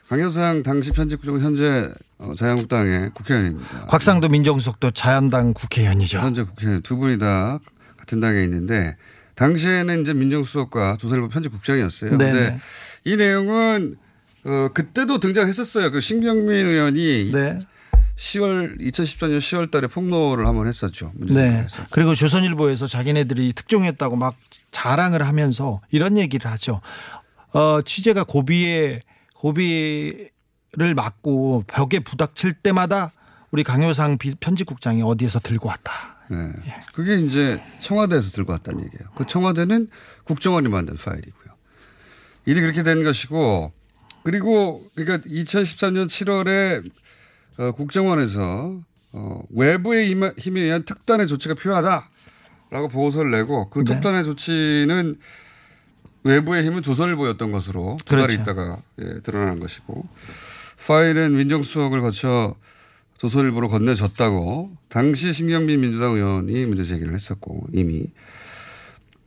강효상 당시 편집국장은 현재 어, 자유한국당의 국회의원입니다. 곽상도 민정수석도 자연당 국회의원이죠. 현재 국회의원 두 분이 다 같은 당에 있는데 당시에는 이제 민정수석과 조선일보 편집국장이었어요. 네, 근데 네. 이 내용은 어, 그때도 등장했었어요. 그 신경민 의원이 네. 10월 2014년 10월 달에 폭로를 한번 했었죠. 네. 그리고 조선일보에서 자기네들이 특종했다고 막 자랑을 하면서 이런 얘기를 하죠. 어, 취재가 고비에 고비 를 맞고 벽에 부닥칠 때마다 우리 강효상 비- 편집국장이 어디에서 들고 왔다. 네. 그게 이제 청와대에서 들고 왔다는 얘기예요. 그 청와대는 국정원이 만든 파일이고요. 일이 그렇게 된 것이고 그리고 그러니까 2013년 7월에 어, 국정원에서 어, 외부의 힘- 힘에 의한 특단의 조치가 필요하다라고 보고서를 내고 그 네. 특단의 조치는 외부의 힘은 조선일보였던 것으로 두 그렇죠. 있다가 예, 드러난 것이고 파일은 민정수석을 거쳐 조선일보로 건네졌다고 당시 신경민 민주당 의원이 문제 제기를 했었고 이미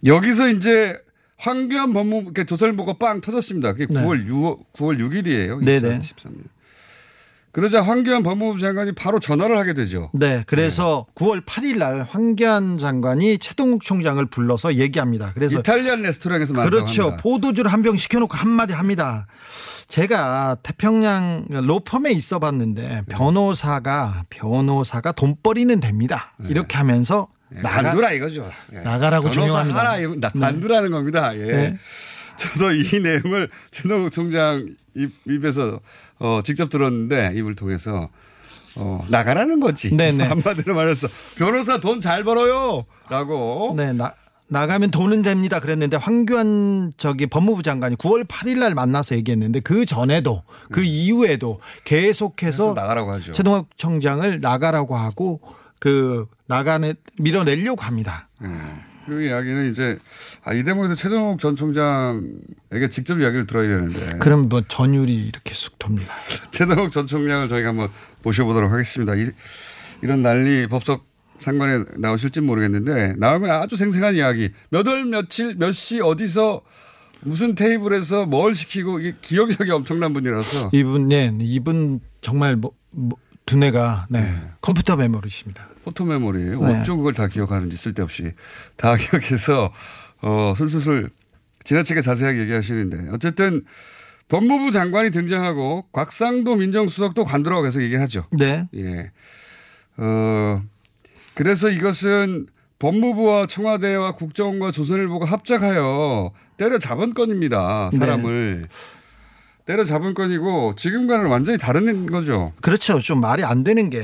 여기서 이제 황교안 법무부 조선일보가 빵 터졌습니다. 그게 네. 9월 6월 9월 6일이에요. 네네. 2013년. 그러자 황교안 법무부 장관이 바로 전화를 하게 되죠. 네, 그래서 9월 8일 날 황교안 장관이 최동욱 총장을 불러서 얘기합니다. 그래서 이탈리안 레스토랑에서 만나고 그렇죠. 포도주를 한 병 시켜놓고 한마디 합니다. 제가 태평양 로펌에 있어 봤는데 네. 변호사가 변호사가 돈벌이는 됩니다. 이렇게 하면서 나가, 네. 간두라 이거죠. 예. 나가라고 중요합니다. 하라 나- 네. 간두라는 겁니다. 예. 네. 저도 이 내용을 최동욱 총장 입, 입에서 어, 직접 들었는데 입을 통해서 어, 나가라는 거지. 네네. <laughs> 한마디로 말해서 변호사 돈 잘 벌어요 라고. 네, 나, 나가면 돈은 됩니다. 그랬는데 황교안 저기 법무부 장관이 9월 8일 날 만나서 얘기했는데 그 전에도 그 이후에도 계속해서 네. 나가라고 하죠. 최동욱 청장을 나가라고 하고 그 나가는 밀어내려고 합니다. 네. 그 이야기는 이제 아, 이 대목에서 최동욱 전 총장에게 직접 이야기를 들어야 되는데. 그럼 뭐 전율이 이렇게 쑥 돕니다. <laughs> 최동욱 전 총장을 저희가 한번 모셔보도록 하겠습니다. 이, 이런 난리 법석 상관에 나오실지 모르겠는데 나오면 아주 생생한 이야기. 몇 월 며칠 몇 시 어디서 무슨 테이블에서 뭘 시키고 이게 기억력이 엄청난 분이라서 이분 네, 이분 정말 뭐, 뭐 두뇌가 네, 컴퓨터 메모리십니다. 포토 메모리예요. 네. 어쩌고 그걸 다 기억하는지 쓸데없이 다 <laughs> 기억해서 어 술술술 지나치게 자세하게 얘기하시는데 어쨌든 법무부 장관이 등장하고 곽상도 민정수석도 관두라고 계속 얘기하죠. 네. 예. 어 그래서 이것은 법무부와 청와대와 국정원과 조선일보가 합작하여 때려 잡은 건입니다. 사람을. 때려잡은 건이고 지금과는 완전히 다른 거죠. 그렇죠. 좀 말이 안 되는 게,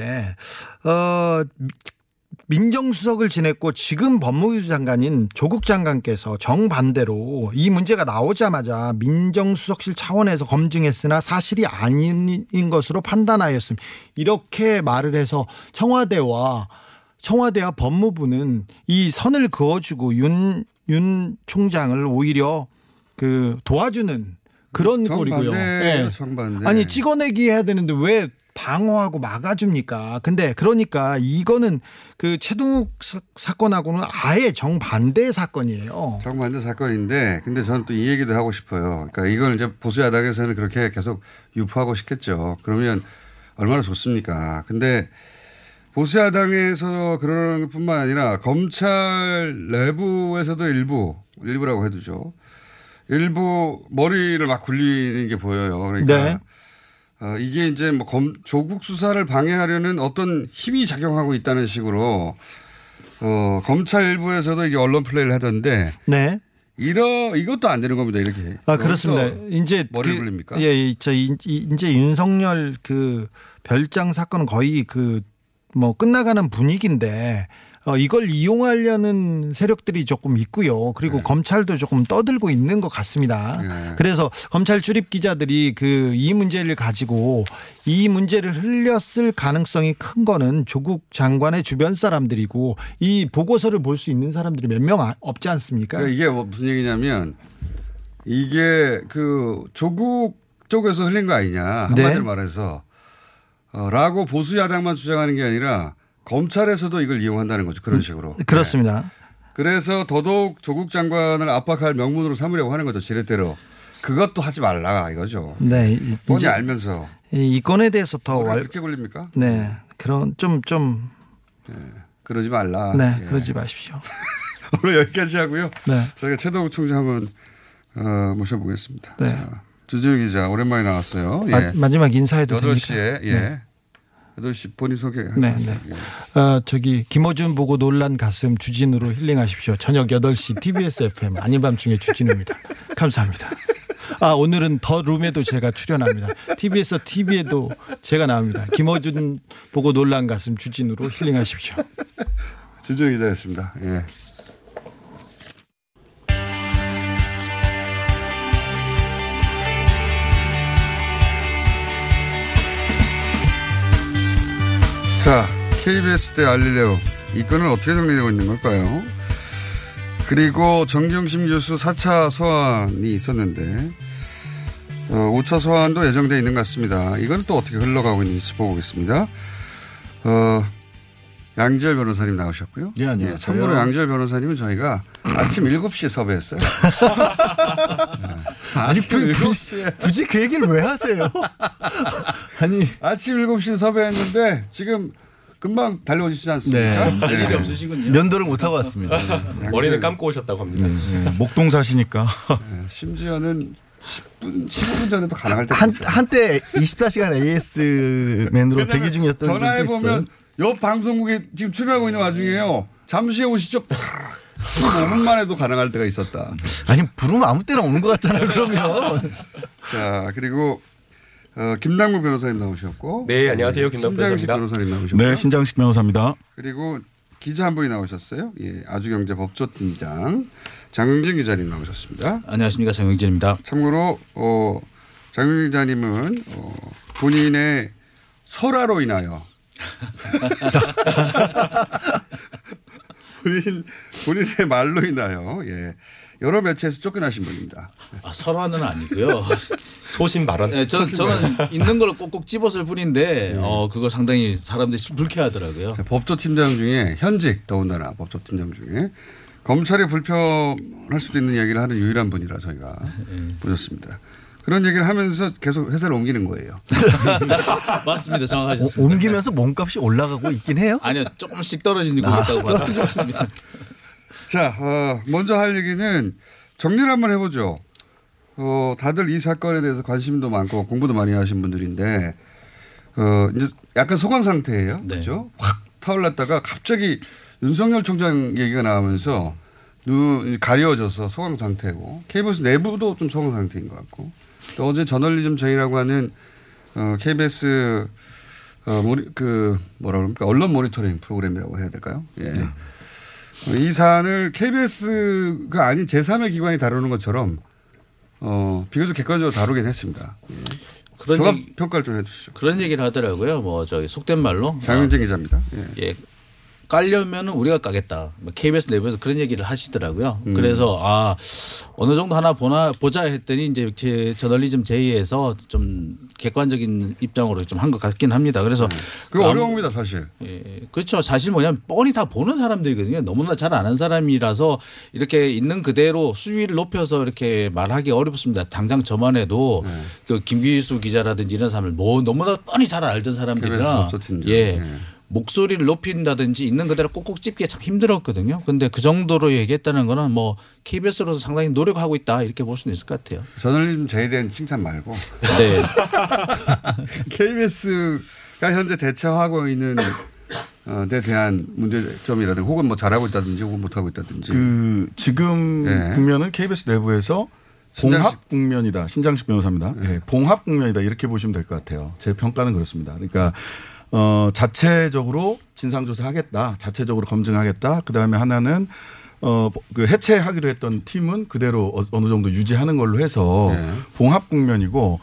어, 미- 민정수석을 지냈고 지금 법무부 장관인 조국 장관께서 정반대로 이 문제가 나오자마자 민정수석실 차원에서 검증했으나 사실이 아닌 것으로 판단하였음. 이렇게 말을 해서 청와대와 청와대와 법무부는 이 선을 그어주고 윤, 윤 총장을 오히려 그 도와주는 그런 꼴이고요. 정반대예요, 예. 정반대. 아니 찍어내기 해야 되는데 왜 방어하고 막아줍니까? 근데 그러니까 이거는 그 최동욱 사- 사건하고는 아예 정반대 사건이에요. 정반대 사건인데, 근데 저는 또 이 얘기도 하고 싶어요. 그러니까 이걸 이제 보수 야당에서는 그렇게 계속 유포하고 싶겠죠. 그러면 얼마나 좋습니까? 근데 보수 야당에서 그러는 것 뿐만 아니라 검찰 내부에서도 일부, 일부라고 해두죠. 일부 머리를 막 굴리는 게 보여요. 그러니까 네. 어, 이게 이제 뭐 검, 조국 수사를 방해하려는 어떤 힘이 작용하고 있다는 식으로 어, 검찰 일부에서도 이게 언론 플레이를 하던데 네. 이러 이것도 안 되는 겁니다. 이렇게. 아 그렇습니다. 이제 머리를 그, 굴립니까? 예, 저 이- 이- 이제 윤석열 그 별장 사건은 거의 그 뭐 끝나가는 분위기인데 어, 이걸 이용하려는 세력들이 조금 있고요. 네. 그리고 검찰도 조금 떠들고 있는 것 같습니다. 그래서 검찰 출입 기자들이 그 이 문제를 가지고 이 문제를 흘렸을 가능성이 큰 거는 조국 장관의 주변 사람들이고 이 보고서를 볼 수 있는 사람들이 몇 명 없지 않습니까? 그러니까 이게 뭐 무슨 얘기냐면 이게 그 조국 쪽에서 흘린 거 아니냐 한마디로 네. 말해서 어, 라고 보수 야당만 주장하는 게 아니라 검찰에서도 이걸 이용한다는 거죠 그런 식으로. 그렇습니다. 그래서 더더욱 조국 장관을 압박할 명분으로 삼으려고 하는 거죠 지렛대로. 그것도 하지 말라 이거죠. 네. 이제 알면서. 이 건에 대해서 더 왈- 그렇게 굴립니까? 네. 그런 좀좀 그러지 말라. 네, 예. 그러지 마십시오. <laughs> 오늘 여기까지 하고요. 네. 저희가 최동욱 총장 한번 어, 모셔보겠습니다. 네. 자, 주진우 기자 오랜만에 나왔어요. 예. 마, 마지막 인사해도 됩니까? 8시에 예. 네. 8시 본인 소개. 네. 네. 어, 저기 김어준 보고 놀란 가슴 주진우로 힐링하십시오. 저녁 8시 TBS FM 아닌 밤중에 주진우입니다. 감사합니다. 아, 오늘은 더 룸에도 제가 출연합니다. TBS TV에도 제가 나옵니다. 김어준 보고 놀란 가슴 주진우로 힐링하십시오. 주진우 기자였습니다. 예. 자, KBS 대 알릴레오. 이 건은 어떻게 정리되고 있는 걸까요? 그리고 정경심 교수 4차 소환이 있었는데, 어, 5차 소환도 예정되어 있는 것 같습니다. 이건 또 어떻게 흘러가고 있는지 짚어보겠습니다. 어, 양지열 변호사님 나오셨고요. 예, 안녕하세요. 예, 참고로 양지열 변호사님은 저희가 아침 7시에 섭외했어요. 아니, <laughs> 아침 그- 7시에. 굳이 그 얘기를 왜 하세요? <laughs> 아니. 아침 7시에 섭외했는데 지금 금방 달려오시지 않습니까? 네. 할 일이 없으시군요. 면도를 못 하고 왔습니다. 머리는 감고 오셨다고 합니다. 네, 목동 사시니까. 네, 심지어는 10분, 15분 전에도 가능할 때 한, 한때 24시간 AS맨으로 대기 중이었던 적도 전화해. 보면 옆 방송국에 지금 출연하고 있는 와중에요. 잠시 후에 오시죠. 15분만 해도 가능할 때가 있었다. 아니, 부르면 아무 때나 오는 것 같잖아요, 그러면. 자, 그리고 어, 김남국 변호사님 나오셨고. 네, 안녕하세요. 김남국 신장식 변호사입니다. 변호사님 나오셨고. 네, 신장식 변호사입니다. 그리고 기자 한 분이 나오셨어요. 예, 아주경제 법조팀장 장영진 기자님 나오셨습니다. 안녕하십니까, 장영진입니다. 참고로 어, 장영진 기자님은 어, 본인의 설화로 인하여 <laughs> 본인 본인의 말로 인하여 예, 여러 매체에서 쫓겨나신 분입니다. 아, 설화는 아니고요. <laughs> 소신 발언. 네, 저, 저는 있는 걸 꼭꼭 집었을 뿐인데, 어, 그거 상당히 사람들이 불쾌하더라고요. 자, 법조팀장 중에 현직 더군다나 법조팀장 중에 검찰이 불편할 수도 있는 얘기를 하는 유일한 분이라 저희가 보셨습니다. 그런 얘기를 하면서 계속 회사를 옮기는 거예요. <laughs> 맞습니다. 정확하셨습니다. 오- 옮기면서 몸값이 올라가고 있긴 해요? 아니요, 조금씩 떨어지고 아, 있다고 봐도 맞습니다. 자, 어, 먼저 할 얘기는 정리를 한번 해보죠. 어, 다들 이 사건에 대해서 관심도 많고 공부도 많이 하신 분들인데, 어, 이제 약간 소강 상태예요. 그렇죠? 확 타올랐다가 갑자기 윤석열 총장 얘기가 나오면서 눈 가려워져서 소강 상태고, KBS 내부도 좀 소강 상태인 것 같고, 또 어제 저널리즘 제이라고 하는 어, KBS 어, 모니, 그 뭐라 그럽니까 언론 모니터링 프로그램이라고 해야 될까요? 예. 어, 이 사안을 KBS가 아닌 제3의 기관이 다루는 것처럼 어, 비교적 객관적으로 다루긴 했습니다. 예. 그런 얘기- 평가를 좀 해주시죠. 그런 얘기를 하더라고요. 뭐 저기 속된 말로 장윤정 기자입니다. 예. 깔려면은 우리가 까겠다. 뭐 KBS 내부에서 그런 얘기를 하시더라고요. 음. 그래서 아 어느 정도 하나 보나 보자 했더니 이제 제 저널리즘 제의에서 좀 객관적인 입장으로 좀 한 것 같긴 합니다. 그래서 그거 그 어려운 겁니다, 사실. 예, 그렇죠. 사실 뭐냐면 뻔히 다 보는 사람들이거든요. 너무나 잘 아는 사람이라서 이렇게 있는 그대로 수위를 높여서 이렇게 말하기 어렵습니다. 당장 저만 해도 네. 그 김기수 기자라든지 이런 사람을 뭐 너무나 뻔히 잘 알던 사람들이라 법조팀장. 예. 예. 목소리를 높인다든지 있는 그대로 꼭꼭 찝기 참 힘들었거든요. 근데 그 정도로 얘기했다는 거는 뭐 KBS로서 상당히 노력하고 있다 이렇게 볼 수는 있을 것 같아요. 저널리즘 제에 대한 칭찬 말고 네. <laughs> KBS가 현재 대처하고 있는 어, 에 대한 문제점이라든지 혹은 뭐 잘하고 있다든지 혹은 못하고 있다든지. 그 지금 예. 국면은 KBS 내부에서 봉합 국면이다. 신장식 변호사입니다. 예, 봉합 국면이다. 이렇게 보시면 될 것 같아요. 제 평가는 그렇습니다. 그러니까 어, 자체적으로 진상조사하겠다. 자체적으로 검증하겠다. 그 다음에 하나는 어, 그 해체하기로 했던 팀은 그대로 어- 어느 정도 유지하는 걸로 해서 네. 봉합 국면이고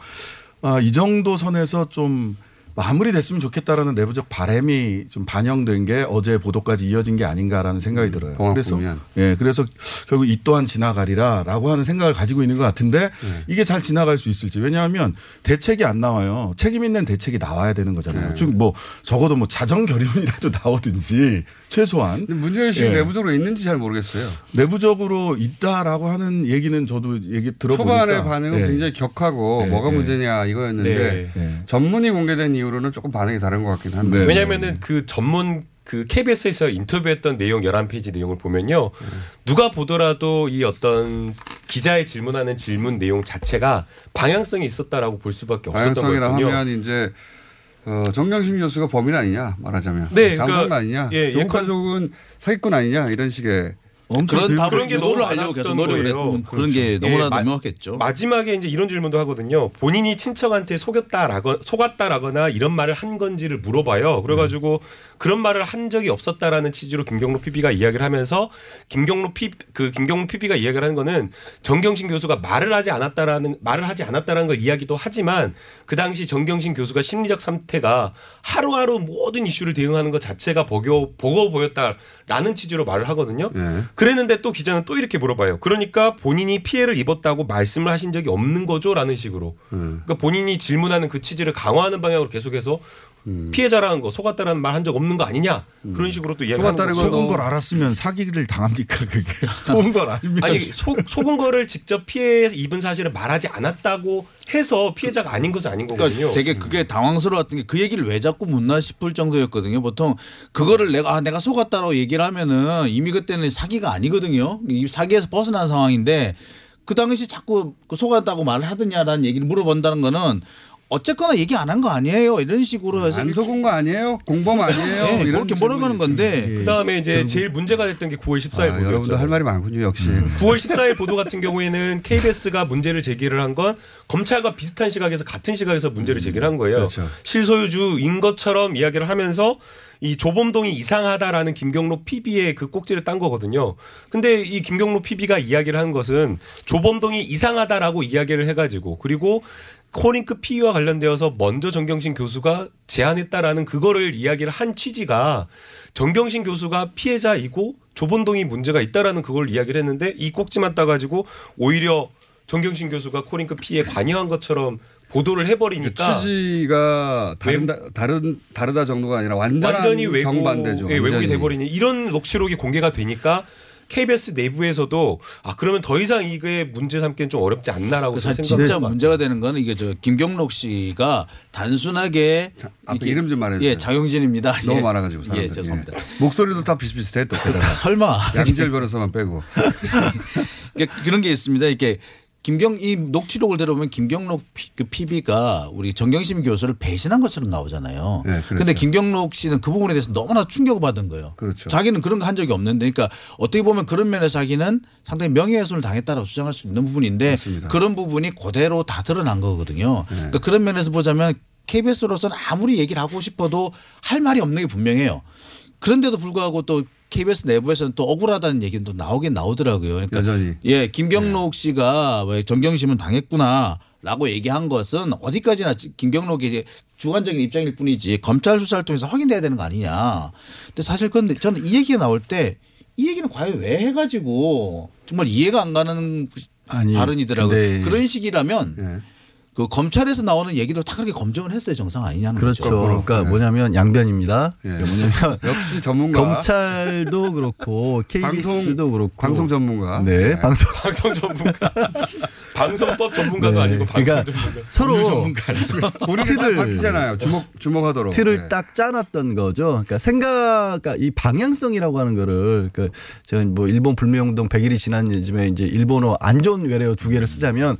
아, 이 정도 선에서 좀 마무리됐으면 좋겠다라는 내부적 바람이 좀 반영된 게 어제 보도까지 이어진 게 아닌가라는 생각이 들어요. 음, 봉합 그래서. 예, 그래서 결국 이 또한 지나가리라라고 하는 생각을 가지고 있는 것 같은데 네. 이게 잘 지나갈 수 있을지 왜냐하면 대책이 안 나와요. 책임 있는 대책이 나와야 되는 거잖아요. 즉뭐 적어도 뭐 자정 결의문이라도 <laughs> 나오든지 최소한 문제의식이 예. 내부적으로 있는지 잘 모르겠어요. 내부적으로 있다라고 하는 얘기는 저도 얘기 들어보니까 초반의 반응은 예. 굉장히 격하고 네, 뭐가 네. 문제냐 이거였는데 네. 전문이 공개된 이후로는 조금 반응이 다른 것 같긴 네. 한데. 왜냐면은 그 전문 그 KBS에서 인터뷰했던 내용 11페이지 내용을 보면요. 누가 보더라도 이 어떤 기자의 질문하는 질문 내용 자체가 방향성이 있었다라고 볼 수밖에 없었던 방향성이라 거거든요. 하면 이제 어, 정경심 교수가 범인 아니냐 말하자면. 네, 장관 그러니까 아니냐 예, 좋은 예컨- 가족은 사기꾼 아니냐 이런 식의 그런 답을 게 하려고 많았던 계속 노력을. 했던 그런 게 그렇죠. 너무나 예, 마- 명확했죠. 마지막에 이제 이런 질문도 하거든요. 본인이 친척한테 속였다라거 속았다라거나 이런 말을 한 건지를 물어봐요. 그래가지고 그런 말을 한 적이 없었다라는 취지로 김경록 PB가 이야기를 하면서 김경록 P 그 김경록 PB가 이야기를 하는 거는 정경심 교수가 말을 하지 않았다라는 말을 하지 않았다라는 걸 이야기도 하지만 그 당시 정경심 교수가 심리적 상태가 하루하루 모든 이슈를 대응하는 것 자체가 버겨 버거워 보였다 라는 취지로 말을 하거든요. 그랬는데 또 기자는 또 이렇게 물어봐요. 그러니까 본인이 피해를 입었다고 말씀을 하신 적이 없는 거죠 라는 식으로. 그러니까 본인이 질문하는 그 취지를 강화하는 방향으로 계속해서 피해자라는 거 속았다라는 말 한 적 없는 거 아니냐 그런 식으로 또 이야기하는 거죠. 속은 걸 알았으면 사기를 당합니까 그게 <laughs> 속은 걸 <laughs> 알면 아니 속, 속은 거를 직접 피해 입은 사실을 말하지 않았다고 해서 피해자가 아닌 것은 아닌 거거든요. 그러니까 되게 그게 당황스러웠던 게 그 얘기를 왜 자꾸 묻나 싶을 정도였거든요. 보통 그거를 내가 아, 내가 속았다라고 얘기를 하면은 이미 그때는 사기가 아니거든요. 이 사기에서 벗어난 상황인데 그 당시 자꾸 그 속았다고 말을 하더냐라는 얘기를 물어본다는 거는 어쨌거나 얘기 안 한 거 아니에요. 이런 식으로 해서 안 속은 거 아니에요? 공범 아니에요? <laughs> 네, 그렇게 몰아가는 건데 그다음에 이제 제일 문제가 됐던 게 9월 14일 아, 보도였죠. 여러분도 할 말이 많군요 역시. <laughs> 9월 14일 보도 같은 경우에는 KBS가 문제를 제기를 한 건 검찰과 비슷한 시각에서 같은 시각에서 문제를 제기를 한 거예요. 그렇죠. 실소유주인 것처럼 이야기를 하면서 이 조범동이 이상하다라는 김경록 PB의 그 꼭지를 딴 거거든요. 근데 이 김경록 PB가 이야기를 한 것은 조범동이 이상하다라고 이야기를 해가지고 그리고 코링크 피의와 관련되어서 먼저 정경심 교수가 제안했다라는 그거를 이야기를 한 취지가 정경심 교수가 피해자이고 조본동이 문제가 있다라는 그걸 이야기를 했는데 이 꼭지만 따가지고 오히려 정경심 교수가 코링크 피해에 관여한 것처럼 보도를 해버리니까 취지가 다른다, 다른 다르다 정도가 아니라 완전히 정반대죠. 예, 왜곡이 완전히. 돼버리니 이런 녹취록이 공개가 되니까 KBS 내부에서도 아 그러면 더 이상 이게 문제 삼기는 좀 어렵지 않나라고 그 사실 생각을 진짜. 문제가 되는 거는 이게 저 김경록 씨가 단순하게 앞에 이렇게- 이름 좀 말해 주세요. 예, 장용진입니다. 너무 예. 많아 가지고 예, 사람들. 죄송합니다. 목소리도 다 비슷비슷해 또. 설마. 양질 변호사만 빼고. <laughs> 그러니까 그런 게 있습니다. 이렇게 김경 이 녹취록을 들어보면 김경록 피, 그 PB가 우리 정경심 교수를 배신한 것처럼 나오잖아요. 네, 그렇죠. 그런데 김경록 씨는 그 부분에 대해서 너무나 충격을 받은 거예요. 그렇죠. 자기는 그런 거 한 적이 없는데, 그러니까 어떻게 보면 그런 면에서 자기는 상당히 명예훼손을 당했다라고 주장할 수 있는 부분인데 그런 부분이 그대로 다 드러난 거거든요. 네. 그러니까 그런 면에서 보자면 KBS로서는 아무리 얘기를 하고 싶어도 할 말이 없는 게 분명해요. 그런데도 불구하고 또 KBS 내부에서는 또 억울하다는 얘기는 또 나오긴 나오더라고요. 그러니까 여전히. 예, 김경록 씨가 왜 정경심은 당했구나. 라고 얘기한 것은 어디까지나 김경록의 이제 주관적인 입장일 뿐이지 검찰 수사를 통해서 확인돼야 되는 거 아니냐. 근데 사실 근데 저는 이 얘기가 나올 때 이 얘기는 과연 왜 해가지고 정말 이해가 안 가는 아니, 발언이더라고요. 그런 식이라면 네. 그 검찰에서 나오는 얘기도 다 그렇게 검증을 했어요. 정상 아니냐는 그렇죠. 거죠. 그러니까 뭐냐면 양변입니다. 그러니까 뭐냐면 <laughs> 역시 전문가. 검찰도 그렇고 <laughs> KBS도 그렇고 방송 전문가. 네, 네. 방송 <laughs> 방송 전문가. 방송법 전문가도 아니고 방송 그러니까 전문가. 서로 틀을- 밝히잖아요. 주목 주목하도록. 틀을 네. 딱 짜놨던 거죠. 그러니까 생각, 그러니까 이 방향성이라고 하는 거를, 그, 제가 뭐 일본 불매운동 100일이 지난 요즘에 이제 일본어 안전 외래어 두 개를 쓰자면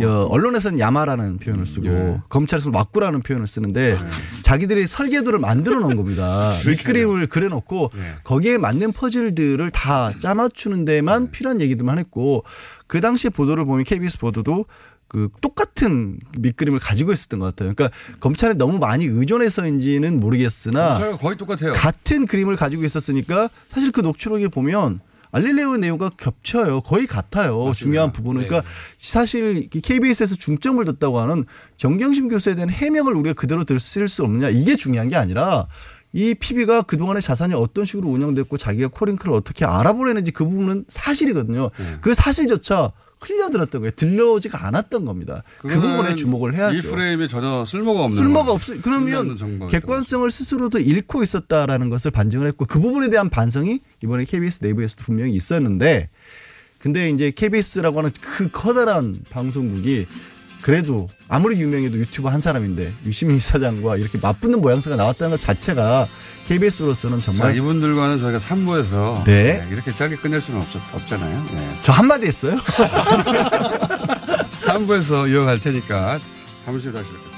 어, 언론에서는 야마라는 표현을 쓰고 예. 검찰에서는 왁구라는 표현을 쓰는데 자기들이 설계도를 만들어 놓은 겁니다. <laughs> 밑그림을 그려놓고 거기에 맞는 퍼즐들을 다 짜맞추는 데만 필요한 얘기들만 했고 그 당시에 보도를 보면 KBS 보도도 그 똑같은 밑그림을 가지고 있었던 것 같아요. 그러니까 검찰에 너무 많이 의존해서인지는 모르겠으나 거의 똑같아요. 같은 그림을 가지고 있었으니까 사실 그 녹취록에 보면 알릴레오의 내용과 겹쳐요. 거의 같아요. 중요한 부분은. 그러니까 사실 KBS에서 중점을 뒀다고 하는 정경심 교수에 대한 해명을 우리가 그대로 들을 수 없느냐 이게 중요한 게 아니라 이 PB가 그동안의 자산이 어떤 식으로 운영됐고 자기가 코링크를 어떻게 알아보려는지 그 부분은 사실이거든요. 그 사실조차 흘려들었던 거예요. 들려오지가 않았던 겁니다. 그 부분에 주목을 해야죠. 이 프레임에 전혀 쓸모가 없는 쓸모가. 쓸모없는 그러면 객관성을 스스로도 잃고 있었다라는 것을 반증을 했고 그 부분에 대한 반성이 이번에 KBS 내부에서도 분명히 있었는데 근데 이제 KBS라고 하는 그 커다란 방송국이 그래도 아무리 유명해도 유튜버 한 사람인데 유시민 이사장과 이렇게 맞붙는 모양새가 나왔다는 것 자체가 KBS로서는 자, 정말 이분들과는 저희가 3부에서 네. 이렇게 짧게 끝낼 수는 없, 없잖아요. 네. 저 한마디 했어요. <laughs> 3부에서 이어갈 테니까 잠시 후 다시 뵙겠습니다.